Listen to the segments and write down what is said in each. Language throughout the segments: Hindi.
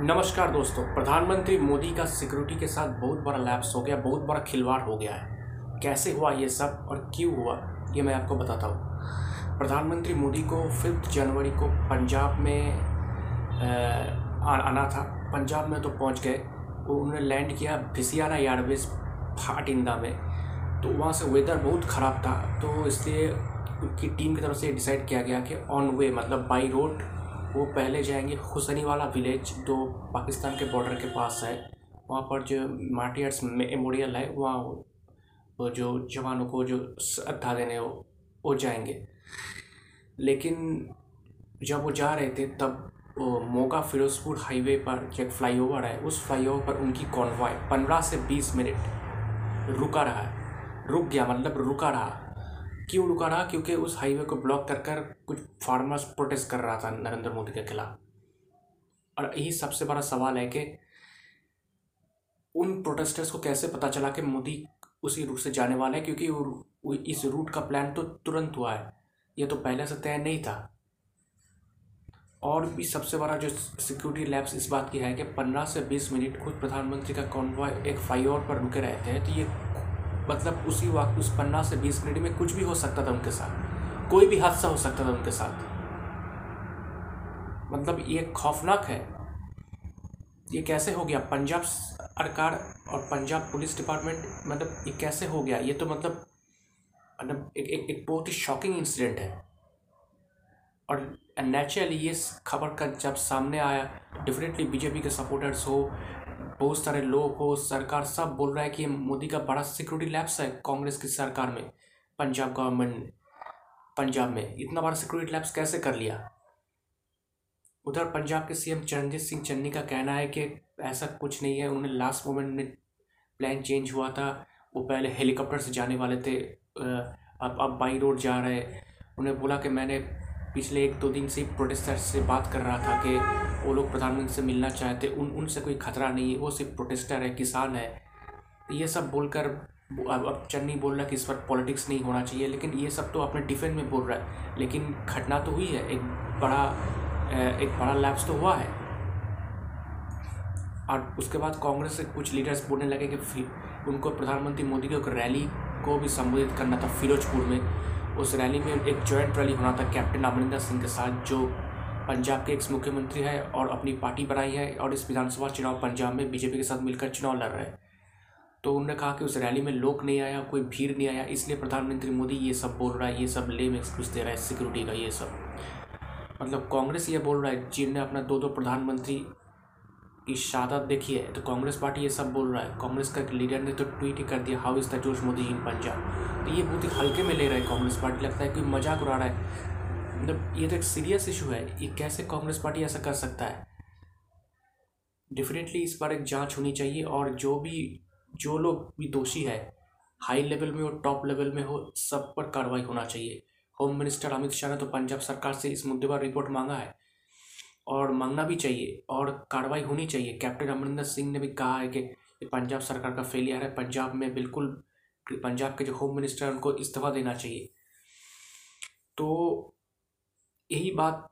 नमस्कार दोस्तों प्रधानमंत्री मोदी का सिक्योरिटी के साथ बहुत बड़ा लैप्स हो गया बहुत बड़ा खिलवाड़ हो गया है। कैसे हुआ ये सब और क्यों हुआ ये मैं आपको बताता हूँ। प्रधानमंत्री मोदी को फिफ्थ जनवरी को पंजाब में आ, आना था। पंजाब में तो पहुँच गए। उन्होंने लैंड किया भिसियाना एयरवेज फाटिंदा में। तो वहाँ से वेदर बहुत ख़राब था। तो इसलिए उनकी टीम की तरफ़ से डिसाइड किया गया कि ऑन वे मतलब बाई रोड वो पहले जाएँगे हुसैनी वाला विलेज जो पाकिस्तान के बॉर्डर के पास है। वहाँ पर जो मार्टियर्स मेमोरियल है, वहाँ वो जो जवानों को जो श्रद्धा देने हो वो जाएँगे। लेकिन जब वो जा रहे थे, तब वो मोगा फिरोजपुर हाईवे पर जो फ्लाईओवर है, उस फ्लाईओवर पर उनकी कॉन्वॉय पंद्रह से बीस मिनट रुका रहा है। रुक गया मतलब रुका रहा। क्यों रुका रहा क्योंकि उस हाईवे को ब्लॉक कर कर कुछ फार्मर्स प्रोटेस्ट कर रहा था नरेंद्र मोदी के खिलाफ। और यही सबसे बड़ा सवाल है कि उन प्रोटेस्टर्स को कैसे पता चला कि मोदी उसी रूट से जाने वाले हैं? क्योंकि इस रूट का प्लान तो तुरंत हुआ है। ये तो पहले से तय नहीं था। और भी सबसे बड़ा जो सिक्योरिटी लैब्स इस बात की है कि पंद्रह से बीस मिनट खुद प्रधानमंत्री का कॉन्वॉय एक फ्लाईओवर पर रुके रहते हैं तो ये मतलब उसी वक्त उस पन्ना से बीस मिनट में कुछ भी हो सकता था उनके साथ। कोई भी हादसा हो सकता था उनके साथ। मतलब ये खौफनाक है। ये कैसे हो गया? पंजाब सरकार और पंजाब पुलिस डिपार्टमेंट मतलब ये कैसे हो गया? ये तो मतलब मतलब एक एक, एक बहुत ही शॉकिंग इंसिडेंट है। और नेचुरली ये खबर का जब सामने आया डेफिनेटली बीजेपी के सपोर्टर्स हो बहुत सारे लोग हो, सरकार सब बोल रहा है कि मोदी का बड़ा सिक्योरिटी लैब्स है कांग्रेस की सरकार में, पंजाब गवर्नमेंट पंजाब में। इतना बड़ा सिक्योरिटी लैब्स कैसे कर लिया? उधर पंजाब के सीएम चरणजीत सिंह चन्नी का कहना है कि ऐसा कुछ नहीं है उन्होंने लास्ट मोमेंट में प्लान चेंज हुआ था। वो पहले हेलीकॉप्टर से जाने वाले थे अब अब बाई रोड जा रहे उन्हें बोला कि मैंने पिछले एक दो दिन से प्रोटेस्टर से बात कर रहा था कि वो लोग प्रधानमंत्री से मिलना चाहते उन, उनसे कोई खतरा नहीं है, वो सिर्फ़ प्रोटेस्टर है, किसान है। ये सब बोलकर, अब अब चन्नी बोल रहा है कि इस पर पॉलिटिक्स नहीं होना चाहिए, लेकिन ये सब तो अपने डिफेंस में बोल रहा है। लेकिन घटना तो हुई है, एक बड़ा एक बड़ा लैप्स तो हुआ है। और उसके बाद कांग्रेस से कुछ लीडर्स बोलने लगे कि उनको प्रधानमंत्री मोदी की रैली को भी संबोधित करना था फिरोजपुर में। उस रैली में एक जॉइंट रैली होना था कैप्टन अमरिंदर सिंह के साथ, जो पंजाब के एक्स मुख्यमंत्री है और अपनी पार्टी बनाई है और इस विधानसभा चुनाव पंजाब में बीजेपी के साथ मिलकर चुनाव लड़ रहे हैं। तो उन्होंने कहा कि उस रैली में लोग नहीं आया, कोई भीड़ नहीं आया, इसलिए प्रधानमंत्री मोदी ये सब बोल रहा है, ये सब लेम एक्सक्यूज दे रहा है सिक्योरिटी का ये सब। मतलब कांग्रेस ये बोल रहा है, जिनने अपना दो दो प्रधानमंत्री की शहादत देखी है तो कांग्रेस पार्टी ये सब बोल रहा है। कांग्रेस का एक लीडर ने तो ट्वीट ही कर दिया, हाउ इज़ द जोश मोदी इन पंजाब? तो ये बहुत ही हल्के में ले रहा है कांग्रेस पार्टी, लगता है कोई मज़ाक उड़ा रहा है। मतलब ये तो एक सीरियस इशू है, ये कैसे कांग्रेस पार्टी ऐसा कर सकता है? डेफिनेटली इस पर एक जाँच होनी चाहिए और जो भी, जो लोग भी दोषी है हाई लेवल में हो टॉप लेवल में हो, सब पर कार्रवाई होना चाहिए। होम मिनिस्टर अमित शाह ने तो पंजाब सरकार से इस मुद्दे पर रिपोर्ट मांगा है। और मांगना भी चाहिए और कार्रवाई होनी चाहिए। कैप्टन अमरिंदर सिंह ने भी कहा है कि पंजाब सरकार का फेलियर है। पंजाब में बिल्कुल पंजाब के जो होम मिनिस्टर हैं, उनको इस्तीफा देना चाहिए। तो यही बात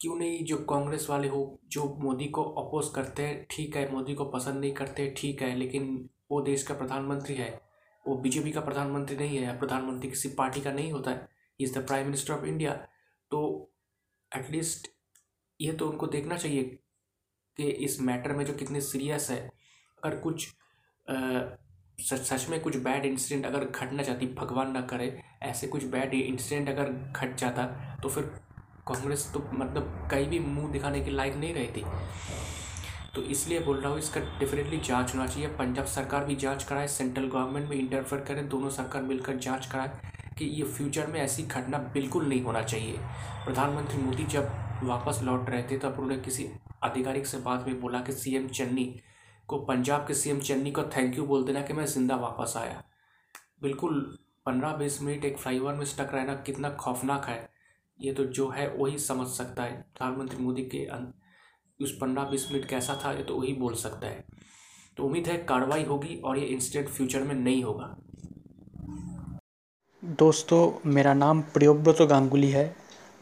क्यों नहीं जो कांग्रेस वाले हो, जो मोदी को अपोज करते हैं, ठीक है, मोदी को पसंद नहीं करते, ठीक है, लेकिन वो देश का प्रधानमंत्री है। वो बीजेपी का प्रधानमंत्री नहीं है, प्रधानमंत्री किसी पार्टी का नहीं होता है। Is the prime minister of India तो एटलीस्ट ये तो उनको देखना चाहिए कि इस मैटर में जो कितने सीरियस है, अगर कुछ सच सच में कुछ बैड इंसिडेंट अगर घटना चाहती भगवान ना करे, ऐसे कुछ बैड इंसिडेंट अगर घट जाता तो फिर कांग्रेस तो मतलब कहीं भी मुँह दिखाने की लायक नहीं रहती। तो इसलिए बोल रहा हूँ, इसका डेफिनेटली जाँच होना चाहिए। पंजाब सरकार भी जाँच कराए सेंट्रल गवर्नमेंट भी इंटरफेयर करे, दोनों सरकार मिलकर जाँच कराए कि ये फ्यूचर में ऐसी घटना बिल्कुल नहीं होना चाहिए। प्रधानमंत्री मोदी जब वापस लौट रहे थे, तब उन्होंने किसी आधिकारिक से बात में बोला कि सीएम चन्नी को, पंजाब के सीएम चन्नी को थैंक यू बोल देना कि मैं ज़िंदा वापस आया। बिल्कुल पंद्रह बीस मिनट एक फ्लाईओवर में स्टक रहना कितना खौफनाक है। ये तो जो है, वही समझ सकता है। प्रधानमंत्री मोदी के उस पंद्रह बीस मिनट कैसा था, ये तो वही बोल सकता है। तो उम्मीद है कार्रवाई होगी और ये इंसिडेंट फ्यूचर में नहीं होगा। दोस्तों, मेरा नाम प्रियोव्रत गांगुली है।